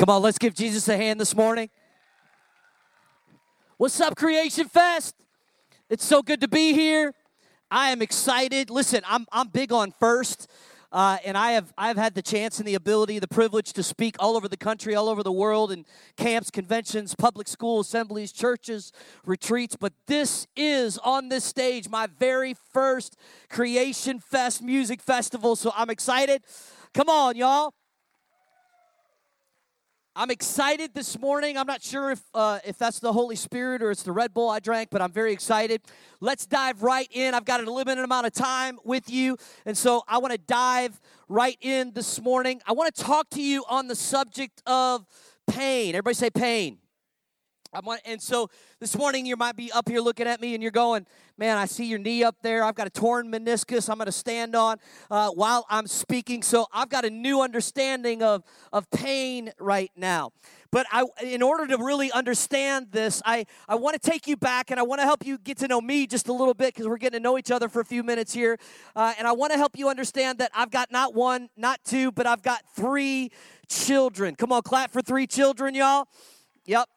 Come on, let's give Jesus a hand this morning. What's up, Creation Fest? It's so good to be here. I am excited. Listen, I'm, I'm big on first. Uh, and I have I've had the chance and the ability, the privilege to speak all over the country, all over the world, in camps, conventions, public school assemblies, churches, retreats. But this is on this stage my very first Creation Fest music festival, so I'm excited. Come on, y'all. I'm excited this morning. I'm not sure if uh, if that's the Holy Spirit or it's the Red Bull I drank, but I'm very excited. Let's dive right in. I've got a limited amount of time with you, and so I want to dive right in this morning. I want to talk to you on the subject of pain. Everybody say pain. Want, and so this morning you might be up here looking at me and you're going, man, I see your knee up there. I've got a torn meniscus I'm going to stand on uh, while I'm speaking. So I've got a new understanding of, of pain right now. But I, in order to really understand this, I, I want to take you back and I want to help you get to know me just a little bit because we're getting to know each other for a few minutes here. Uh, and I want to help you understand that I've got not one, not two, but I've got three children. Come on, clap for three children, y'all. Yep.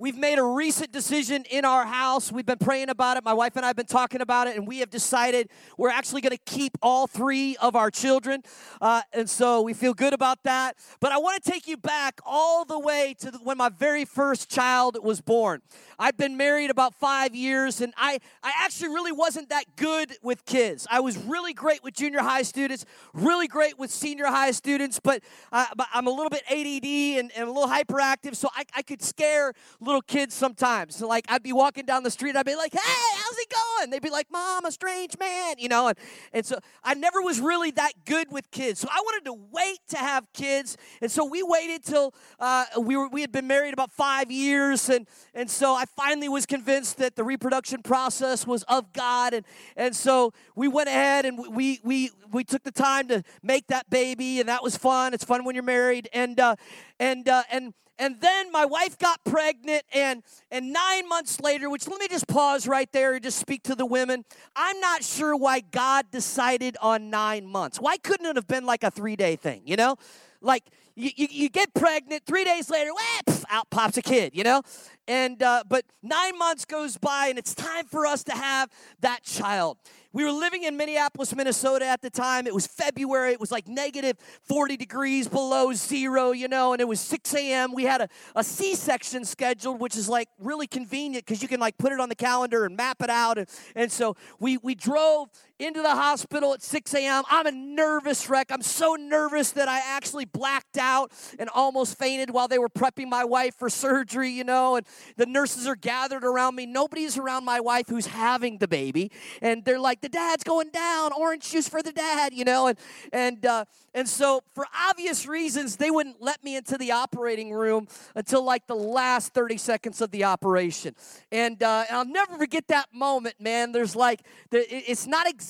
We've made a recent decision in our house. We've been praying about it. My wife and I have been talking about it, and we have decided we're actually going to keep all three of our children. Uh, and so we feel good about that. But I want to take you back all the way to the, when my very first child was born. I've been married about five years, and I, I actually really wasn't that good with kids. I was really great with junior high students, really great with senior high students, but, uh, but I'm a little bit ADD and, and a little hyperactive, so I, I could scare little kids sometimes. So like I'd be walking down the street, I'd be like, "Hey, how's it going?" They'd be like, "Mom, a strange man," you know. And, and so I never was really that good with kids. So I wanted to wait to have kids, and so we waited till uh, we were we had been married about five years, and and so I finally was convinced that the reproduction process was of God, and and so we went ahead and we we we took the time to make that baby, and that was fun. It's fun when you're married, and uh, and uh, and and then my wife got pregnant, and, and nine months later, which let me just pause right there and just speak to the women. I'm not sure why God decided on nine months. Why couldn't it have been like a three day thing, you know? Like, you, you, you, get pregnant, three days later, whoops, out pops a kid, you know? And, uh, but nine months goes by, and it's time for us to have that child. We were living in Minneapolis, Minnesota at the time. It was February. It was like negative 40 degrees below zero, you know, and it was 6 a.m. We had a, a C section scheduled, which is like really convenient because you can like put it on the calendar and map it out. And, and so we, we drove into the hospital at 6 a.m. I'm a nervous wreck. I'm so nervous that I actually blacked out and almost fainted while they were prepping my wife for surgery, you know, and the nurses are gathered around me. Nobody's around my wife who's having the baby. And they're like, the dad's going down, orange juice for the dad, you know, and, and, uh, and so, for obvious reasons, they wouldn't let me into the operating room until like the last 30 seconds of the operation. And, uh, and I'll never forget that moment, man. There's like, it's not exactly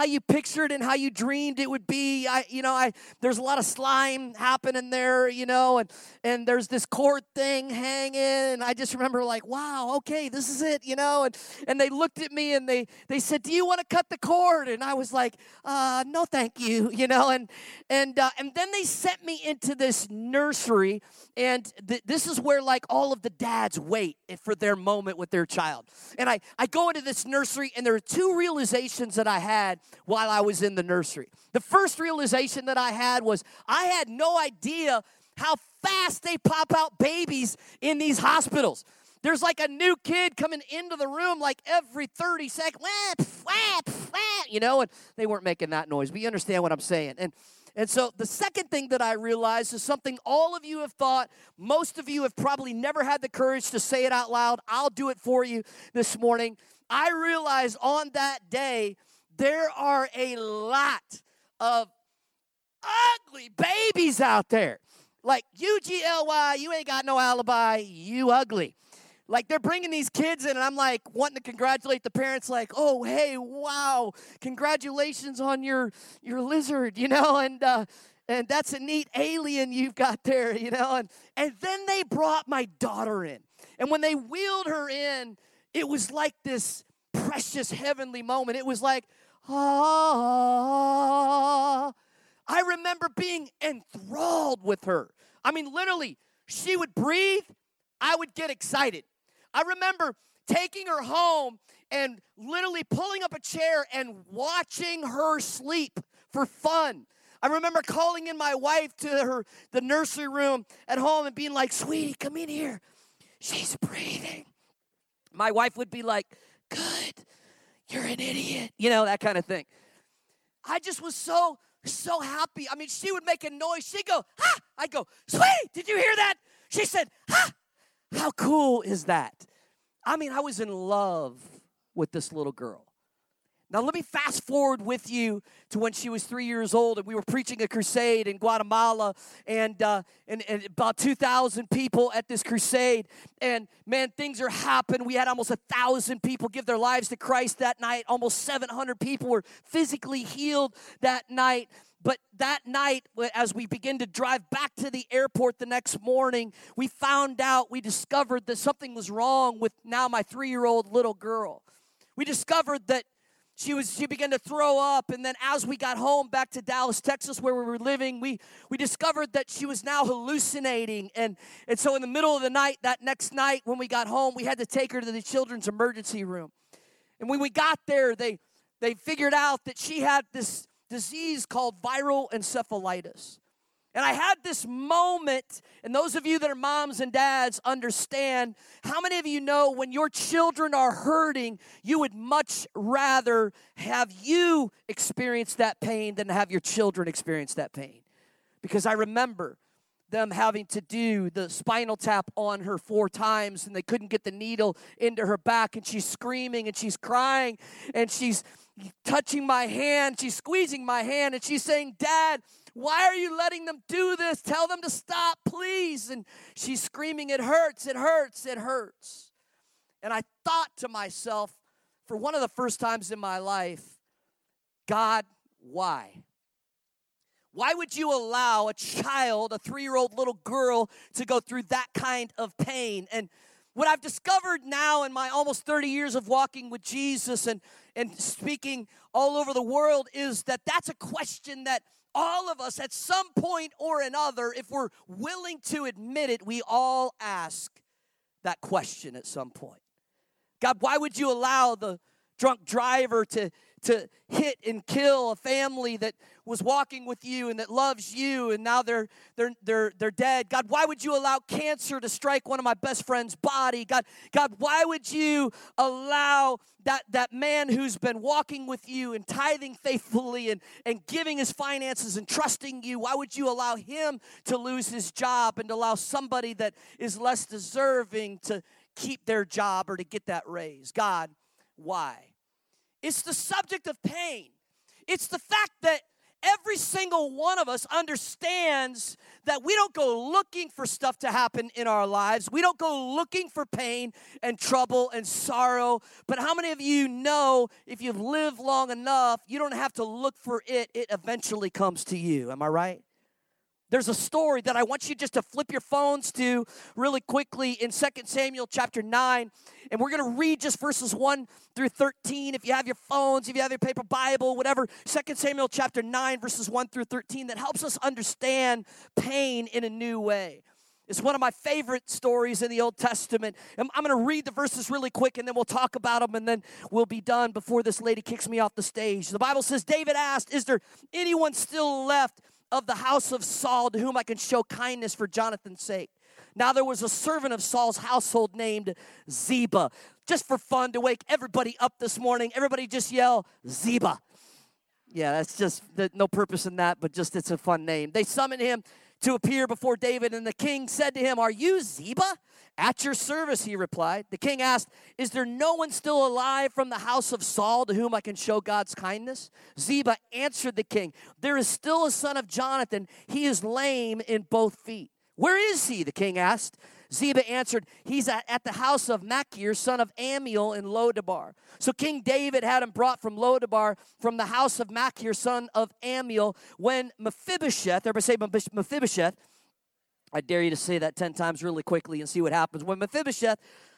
how you pictured and how you dreamed it would be. I, you know, I there's a lot of slime happening there, you know, and and there's this cord thing hanging. And I just remember like, wow, okay, this is it, you know. And and they looked at me and they they said, "Do you want to cut the cord?" And I was like, uh, "No, thank you," you know. And and uh, and then they sent me into this nursery, and th- this is where like all of the dads wait for their moment with their child. And I I go into this nursery, and there are two realizations that I had while I was in the nursery. The first realization that I had was I had no idea how fast they pop out babies in these hospitals. There's like a new kid coming into the room like every 30 seconds, you know, and they weren't making that noise, but you understand what I'm saying. And and so the second thing that I realized is something all of you have thought, most of you have probably never had the courage to say it out loud. I'll do it for you this morning. I realized on that day there are a lot of ugly babies out there. Like U G L Y, you ain't got no alibi, you ugly. Like they're bringing these kids in, and I'm like wanting to congratulate the parents, like, "Oh, hey, wow, congratulations on your your lizard," you know, and uh, and that's a neat alien you've got there, you know, and and then they brought my daughter in, and when they wheeled her in, it was like this precious heavenly moment. It was like, ah. I remember being enthralled with her. I mean, literally, she would breathe, I would get excited. I remember taking her home and literally pulling up a chair and watching her sleep for fun. I remember calling in my wife to her the nursery room at home and being like, "Sweetie, come in here. She's breathing." My wife would be like, "Good. You're an idiot." You know, that kind of thing. I just was so so happy. I mean, she would make a noise. She'd go, "Ha!" I'd go, "Sweetie, did you hear that?" She said, "Ha!" How cool is that? I mean, I was in love with this little girl. Now, let me fast forward with you to when she was three years old, and we were preaching a crusade in Guatemala, and, uh, and, and about 2,000 people at this crusade. And man, things are happening. We had almost a thousand people give their lives to Christ that night. Almost 700 people were physically healed that night. But that night, as we begin to drive back to the airport the next morning, we found out, we discovered that something was wrong with now my three year old little girl. We discovered that she was she began to throw up. And then as we got home back to dallas texas where we were living we we discovered that she was now hallucinating. And and so in the middle of the night that next night when we got home we had to take her to the children's emergency room. And when we got there they they figured out that she had this disease called viral encephalitis. And I had this moment, and those of you that are moms and dads understand how many of you know when your children are hurting, you would much rather have you experience that pain than have your children experience that pain. Because I remember them having to do the spinal tap on her four times and they couldn't get the needle into her back and she's screaming and she's crying and she's touching my hand, she's squeezing my hand, and she's saying, Dad, why are you letting them do this? Tell them to stop, please. And she's screaming, It hurts, it hurts, it hurts. And I thought to myself, for one of the first times in my life, God, why? Why would you allow a child, a three year old little girl, to go through that kind of pain? And what I've discovered now in my almost 30 years of walking with Jesus and, and speaking all over the world is that that's a question that all of us at some point or another, if we're willing to admit it, we all ask that question at some point. God, why would you allow the drunk driver to, to hit and kill a family that was walking with you and that loves you and now they're they're they're they're dead. God why would you allow cancer to strike one of my best friend's body? God god why would you allow that that man who's been walking with you and tithing faithfully and and giving his finances and trusting you why would you allow him to lose his job and allow somebody that is less deserving to keep their job or to get that raise? God why it's the subject of pain it's the fact that every single one of us understands that we don't go looking for stuff to happen in our lives. We don't go looking for pain and trouble and sorrow. But how many of you know if you've lived long enough, you don't have to look for it, it eventually comes to you? Am I right? There's a story that I want you just to flip your phones to really quickly in 2 Samuel chapter 9. And we're going to read just verses 1 through 13. If you have your phones, if you have your paper Bible, whatever, 2 Samuel chapter 9, verses 1 through 13, that helps us understand pain in a new way. It's one of my favorite stories in the Old Testament. I'm, going to read the verses really quick and then we'll talk about them and then we'll be done before this lady kicks me off the stage. The Bible says David asked, Is there anyone still left of the house of Saul to whom I can show kindness for Jonathan's sake. Now there was a servant of Saul's household named Ziba. Just for fun to wake everybody up this morning, everybody just yell, Ziba. Yeah, that's just no purpose in that, but just it's a fun name. They summoned him to appear before David, and the king said to him, Are you Ziba? At your service, he replied. The king asked, Is there no one still alive from the house of Saul to whom I can show God's kindness? Ziba answered the king, There is still a son of Jonathan. He is lame in both feet. Where is he? The king asked. Ziba answered, He's at, the house of Machir, son of Ammiel in Lodabar. So King David had him brought from Lodabar, from the house of Machir, son of Ammiel. When Mephibosheth, everybody say Mephibosheth, I dare you to say that 10 times really quickly and see what happens. When Mephibosheth,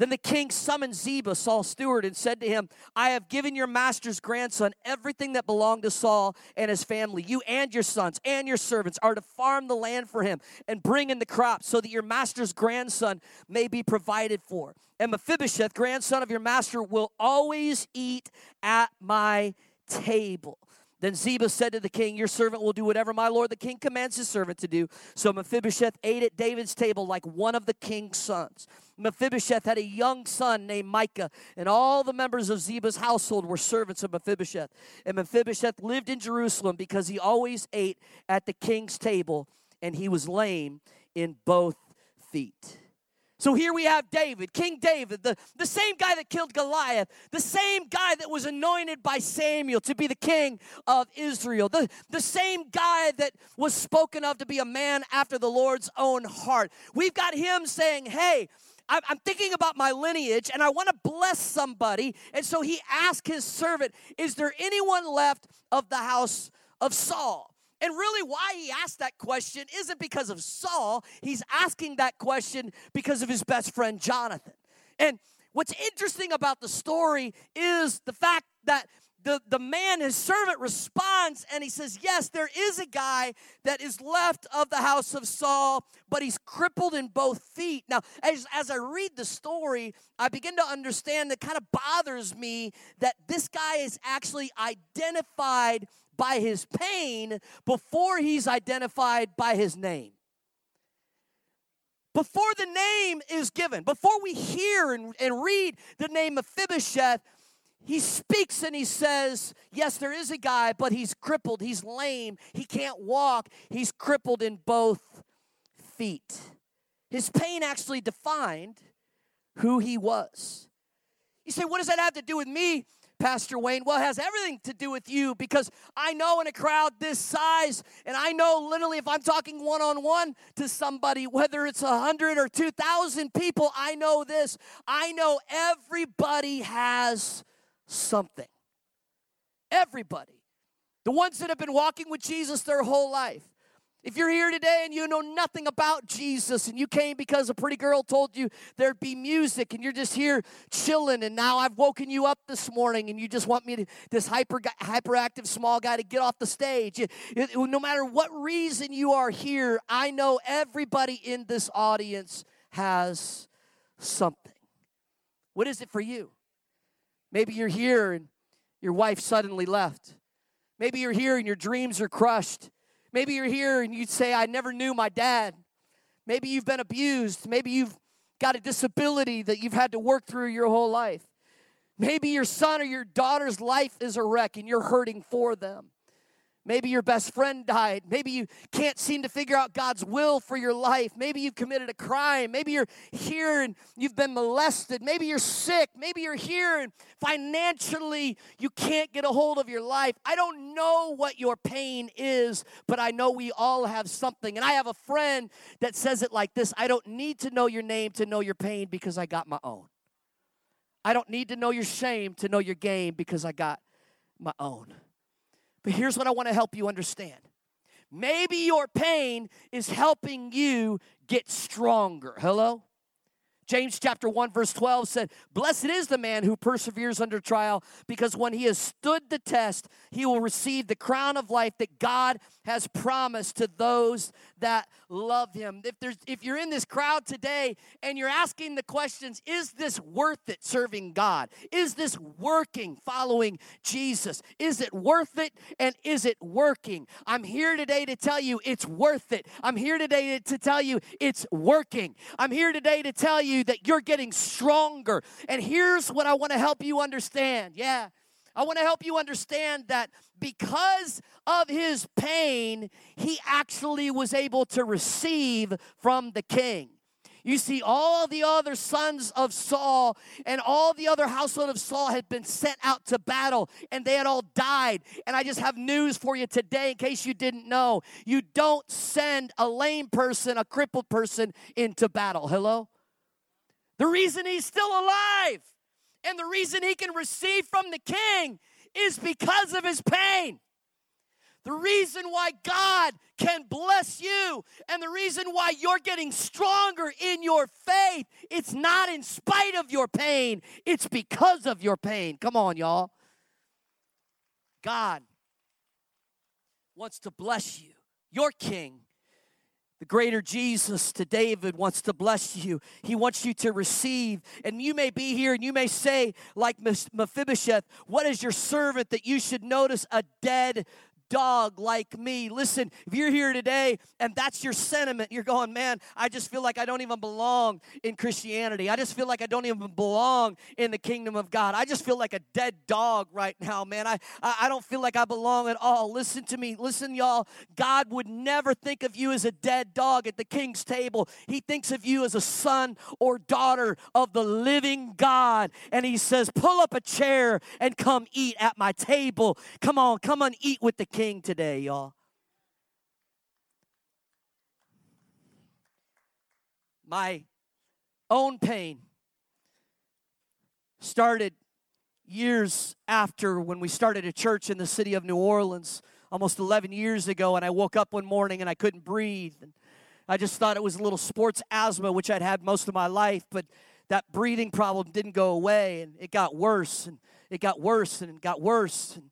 Then the king summoned Ziba, Saul's steward, and said to him, I have given your master's grandson everything that belonged to Saul and his family. You and your sons and your servants are to farm the land for him and bring in the crops so that your master's grandson may be provided for. And Mephibosheth, grandson of your master, will always eat at my table. Then Ziba said to the king, Your servant will do whatever my lord the king commands his servant to do. So Mephibosheth ate at David's table like one of the king's sons. Mephibosheth had a young son named Micah, and all the members of Ziba's household were servants of Mephibosheth. And Mephibosheth lived in Jerusalem because he always ate at the king's table, and he was lame in both feet. So here we have David, King David, the, the same guy that killed Goliath, the same guy that was anointed by Samuel to be the king of Israel, the, the same guy that was spoken of to be a man after the Lord's own heart. We've got him saying, Hey, I'm thinking about my lineage and I want to bless somebody. And so he asked his servant, Is there anyone left of the house of Saul? And really, why he asked that question isn't because of Saul. He's asking that question because of his best friend, Jonathan. And what's interesting about the story is the fact that the, the man, his servant, responds and he says, Yes, there is a guy that is left of the house of Saul, but he's crippled in both feet. Now, as, as I read the story, I begin to understand that kind of bothers me that this guy is actually identified by his pain before he's identified by his name. Before the name is given, before we hear and, and read the name Mephibosheth, he speaks and he says, Yes, there is a guy, but he's crippled. He's lame. He can't walk. He's crippled in both feet. His pain actually defined who he was. You say, What does that have to do with me, Pastor Wayne? Well, it has everything to do with you because I know in a crowd this size, and I know literally if I'm talking one on one to somebody, whether it's a hundred or two thousand people, I know this. I know everybody has something. Everybody. The ones that have been walking with Jesus their whole life. If you're here today and you know nothing about Jesus and you came because a pretty girl told you there'd be music and you're just here chilling and now I've woken you up this morning and you just want me to, this hyper hyperactive small guy to get off the stage. It, it, no matter what reason you are here, I know everybody in this audience has something. What is it for you? Maybe you're here and your wife suddenly left. Maybe you're here and your dreams are crushed. Maybe you're here and you say, I never knew my dad. Maybe you've been abused. Maybe you've got a disability that you've had to work through your whole life. Maybe your son or your daughter's life is a wreck and you're hurting for them. Maybe your best friend died. Maybe you can't seem to figure out God's will for your life. Maybe you've committed a crime. Maybe you're here and you've been molested. Maybe you're sick. Maybe you're here and financially you can't get a hold of your life. I don't know what your pain is, but I know we all have something. And I have a friend that says it like this I don't need to know your name to know your pain because I got my own. I don't need to know your shame to know your game because I got my own. But here's what I want to help you understand. Maybe your pain is helping you get stronger. Hello? James chapter 1 verse 12 said, "Blessed is the man who perseveres under trial, because when he has stood the test, he will receive the crown of life that God has promised to those that love him." If there's if you're in this crowd today and you're asking the questions, is this worth it serving God? Is this working following Jesus? Is it worth it and is it working? I'm here today to tell you it's worth it. I'm here today to tell you it's working. I'm here today to tell you that you're getting stronger. And here's what I want to help you understand. Yeah. I want to help you understand that because of his pain, he actually was able to receive from the king. You see, all the other sons of Saul and all the other household of Saul had been sent out to battle and they had all died. And I just have news for you today in case you didn't know. You don't send a lame person, a crippled person into battle. Hello? The reason he's still alive and the reason he can receive from the king is because of his pain. The reason why God can bless you and the reason why you're getting stronger in your faith, it's not in spite of your pain, it's because of your pain. Come on, y'all. God wants to bless you, your king. The greater Jesus to David wants to bless you. He wants you to receive. And you may be here and you may say, like Mephibosheth, What is your servant that you should notice a dead dog like me. Listen, if you're here today and that's your sentiment, you're going, man, I just feel like I don't even belong in Christianity. I just feel like I don't even belong in the kingdom of God. I just feel like a dead dog right now, man. I, I, don't feel like I belong at all. Listen to me. Listen, y'all. God would never think of you as a dead dog at the king's table. He thinks of you as a son or daughter of the living God. And he says, pull up a chair and come eat at my table. Come on, come on, eat with the king king today, y'all. My own pain started years after when we started a church in the city of New Orleans almost 11 years ago and I woke up one morning and I couldn't breathe I just thought it was a little sports asthma which I'd had most of my life but that breathing problem didn't go away and it got worse and it got worse and it got worse and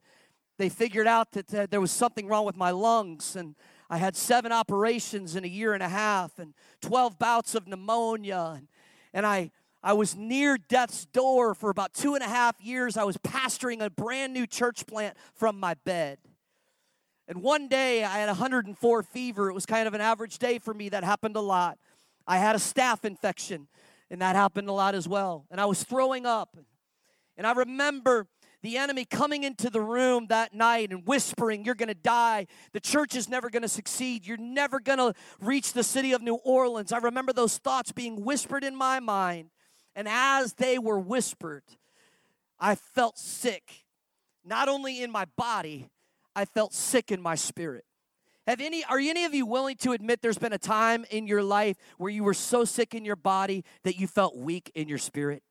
they figured out that uh, there was something wrong with my lungs and i had seven operations in a year and a half and 12 bouts of pneumonia and, and i i was near death's door for about two and a half years. I was pastoring a brand new church plant from my bed. And one day i had 104 fever. It was kind of an average day for me. That happened a lot. I had a staph infection and that happened a lot as well. And i was throwing up. And i remember the enemy coming into the room that night and whispering, You're going to die. The church is never going to succeed. You're never going to reach the city of New Orleans. I remember those thoughts being whispered in my mind. And as they were whispered, I felt sick. Not only in my body, I felt sick in my spirit. Have any are any of you willing to admit there's been a time in your life where you were so sick in your body that you felt weak in your spirit?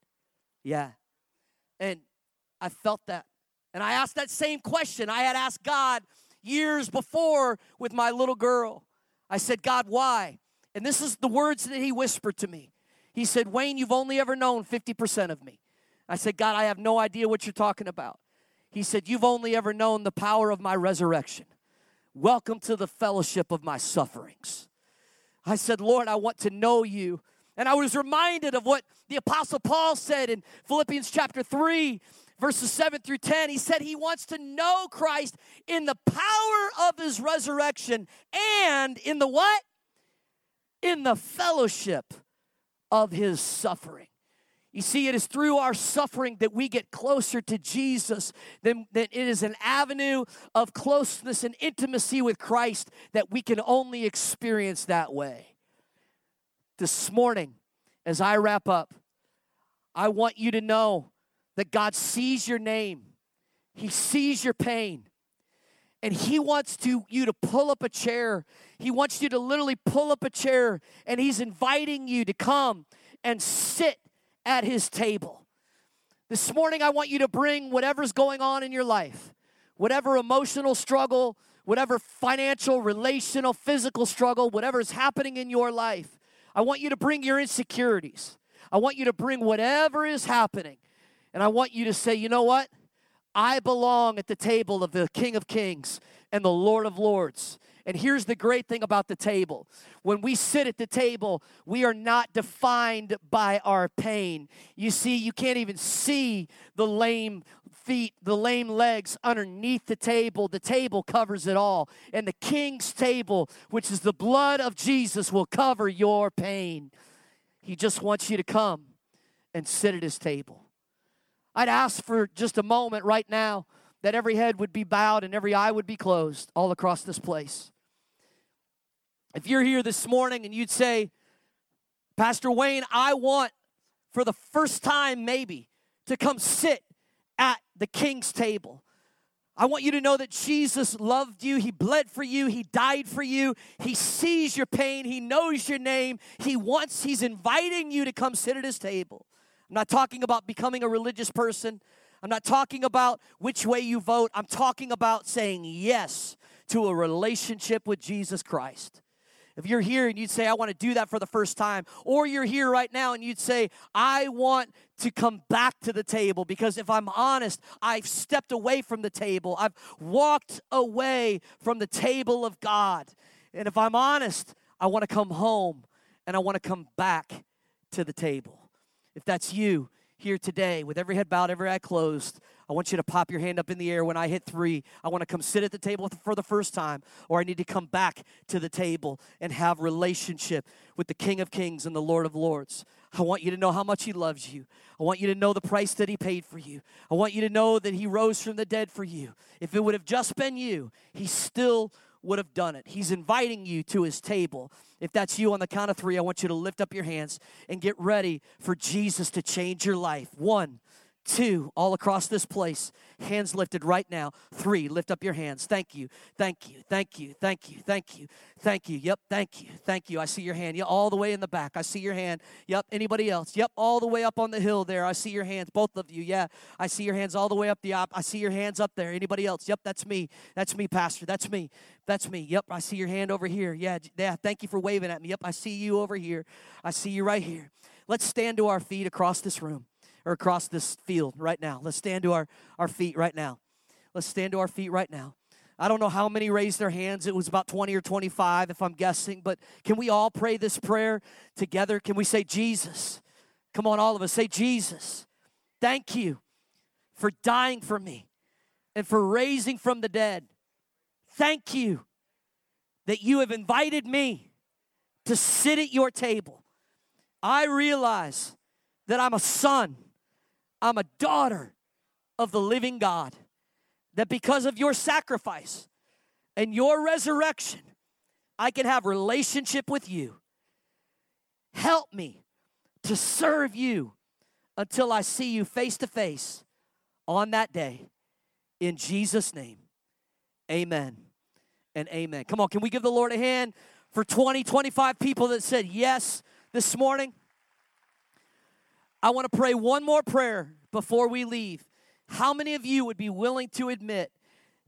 Yeah. And I felt that. And I asked that same question. I had asked God years before with my little girl. I said, God, why? And this is the words that He whispered to me. He said, Wayne, you've only ever known 50% of me. I said, God, I have no idea what you're talking about. He said, You've only ever known the power of my resurrection. Welcome to the fellowship of my sufferings. I said, Lord, I want to know you. And I was reminded of what the Apostle Paul said in Philippians chapter 3 verses 7 through 10, he said he wants to know Christ in the power of his resurrection and in the what? In the fellowship of his suffering. You see, it is through our suffering that we get closer to Jesus, Then, that it is an avenue of closeness and intimacy with Christ that we can only experience that way. This morning, as I wrap up, I want you to know that God sees your name, He sees your pain. And he wants to you to pull up a chair. He wants you to literally pull up a chair and he's inviting you to come and sit at his table. This morning I want you to bring whatever's going on in your life. Whatever emotional struggle, whatever financial, relational, physical struggle, whatever is happening in your life. I want you to bring your insecurities. I want you to bring whatever is happening. And I want you to say, you know what? I belong at the table of the King of Kings and the Lord of Lords. And here's the great thing about the table when we sit at the table, we are not defined by our pain. You see, you can't even see the lame feet, the lame legs underneath the table. The table covers it all. And the king's table, which is the blood of Jesus, will cover your pain. He just wants you to come and sit at his table. I'd ask for just a moment right now that every head would be bowed and every eye would be closed all across this place. If you're here this morning and you'd say, Pastor Wayne, I want for the first time, maybe, to come sit at the king's table. I want you to know that Jesus loved you. He bled for you. He died for you. He sees your pain. He knows your name. He wants, He's inviting you to come sit at His table. I'm not talking about becoming a religious person. I'm not talking about which way you vote. I'm talking about saying yes to a relationship with Jesus Christ. If you're here and you'd say, I want to do that for the first time, or you're here right now and you'd say, I want to come back to the table because if I'm honest, I've stepped away from the table. I've walked away from the table of God. And if I'm honest, I want to come home and I want to come back to the table. If that's you, here today with every head bowed, every eye closed, I want you to pop your hand up in the air when I hit three. I want to come sit at the table for the first time, or I need to come back to the table and have relationship with the King of Kings and the Lord of Lords. I want you to know how much He loves you. I want you to know the price that He paid for you. I want you to know that He rose from the dead for you. If it would have just been you, He still would have done it. He's inviting you to his table. If that's you on the count of three, I want you to lift up your hands and get ready for Jesus to change your life. One, two, all across this place. Hands lifted right now. Three, lift up your hands. Thank you, thank you, thank you, thank you, thank you, thank you. Yep, thank you, thank you. I see your hand. Yeah, all the way in the back. I see your hand. Yep, anybody else? Yep, all the way up on the hill there. I see your hands. Both of you. Yeah, I see your hands all the way up the op. I see your hands up there. Anybody else? Yep, that's me. That's me, Pastor. That's me. That's me. Yep, I see your hand over here. Yeah, yeah. Thank you for waving at me. Yep, I see you over here. I see you right here. Let's stand to our feet across this room or across this field right now. Let's stand to our, our feet right now. Let's stand to our feet right now. I don't know how many raised their hands. It was about 20 or 25, if I'm guessing. But can we all pray this prayer together? Can we say, Jesus? Come on, all of us. Say, Jesus, thank you for dying for me and for raising from the dead. Thank you that you have invited me to sit at your table. I realize that I'm a son I'm a daughter of the living God. That because of your sacrifice and your resurrection, I can have relationship with you. Help me to serve you until I see you face to face on that day. In Jesus' name, amen and amen. Come on, can we give the Lord a hand for 20, 25 people that said yes this morning? I want to pray one more prayer before we leave. How many of you would be willing to admit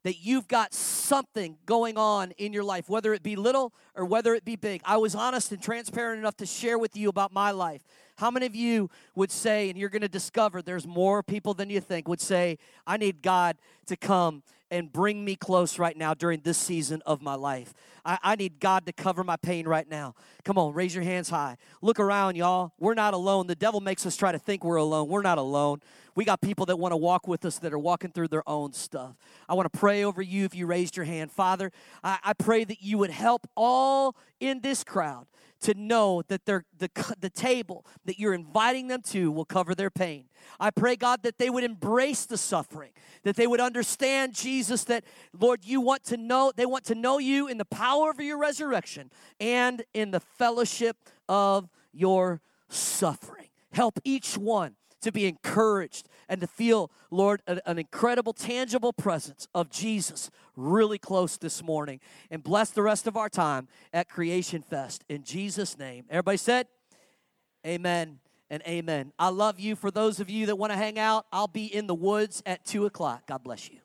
that you've got something going on in your life, whether it be little or whether it be big? I was honest and transparent enough to share with you about my life. How many of you would say, and you're going to discover there's more people than you think, would say, I need God to come and bring me close right now during this season of my life. I, I, need God to cover my pain right now. Come on, raise your hands high. Look around, y'all. We're not alone. The devil makes us try to think we're alone. We're not alone. We got people that want to walk with us that are walking through their own stuff. I want to pray over you if you raised your hand. Father, I, I pray that you would help all in this crowd to know that the, the table that you're inviting them to will cover their pain. I pray, God, that they would embrace the suffering, that they would understand, Jesus, that, Lord, you want to know, they want to know you in the power of your resurrection and in the fellowship of your suffering. Help each one to be encouraged and to feel, Lord, an, an, incredible, tangible presence of Jesus really close this morning. And bless the rest of our time at Creation Fest. In Jesus' name. Everybody said, Amen and amen. I love you. For those of you that want to hang out, I'll be in the woods at 2 o'clock. God bless you.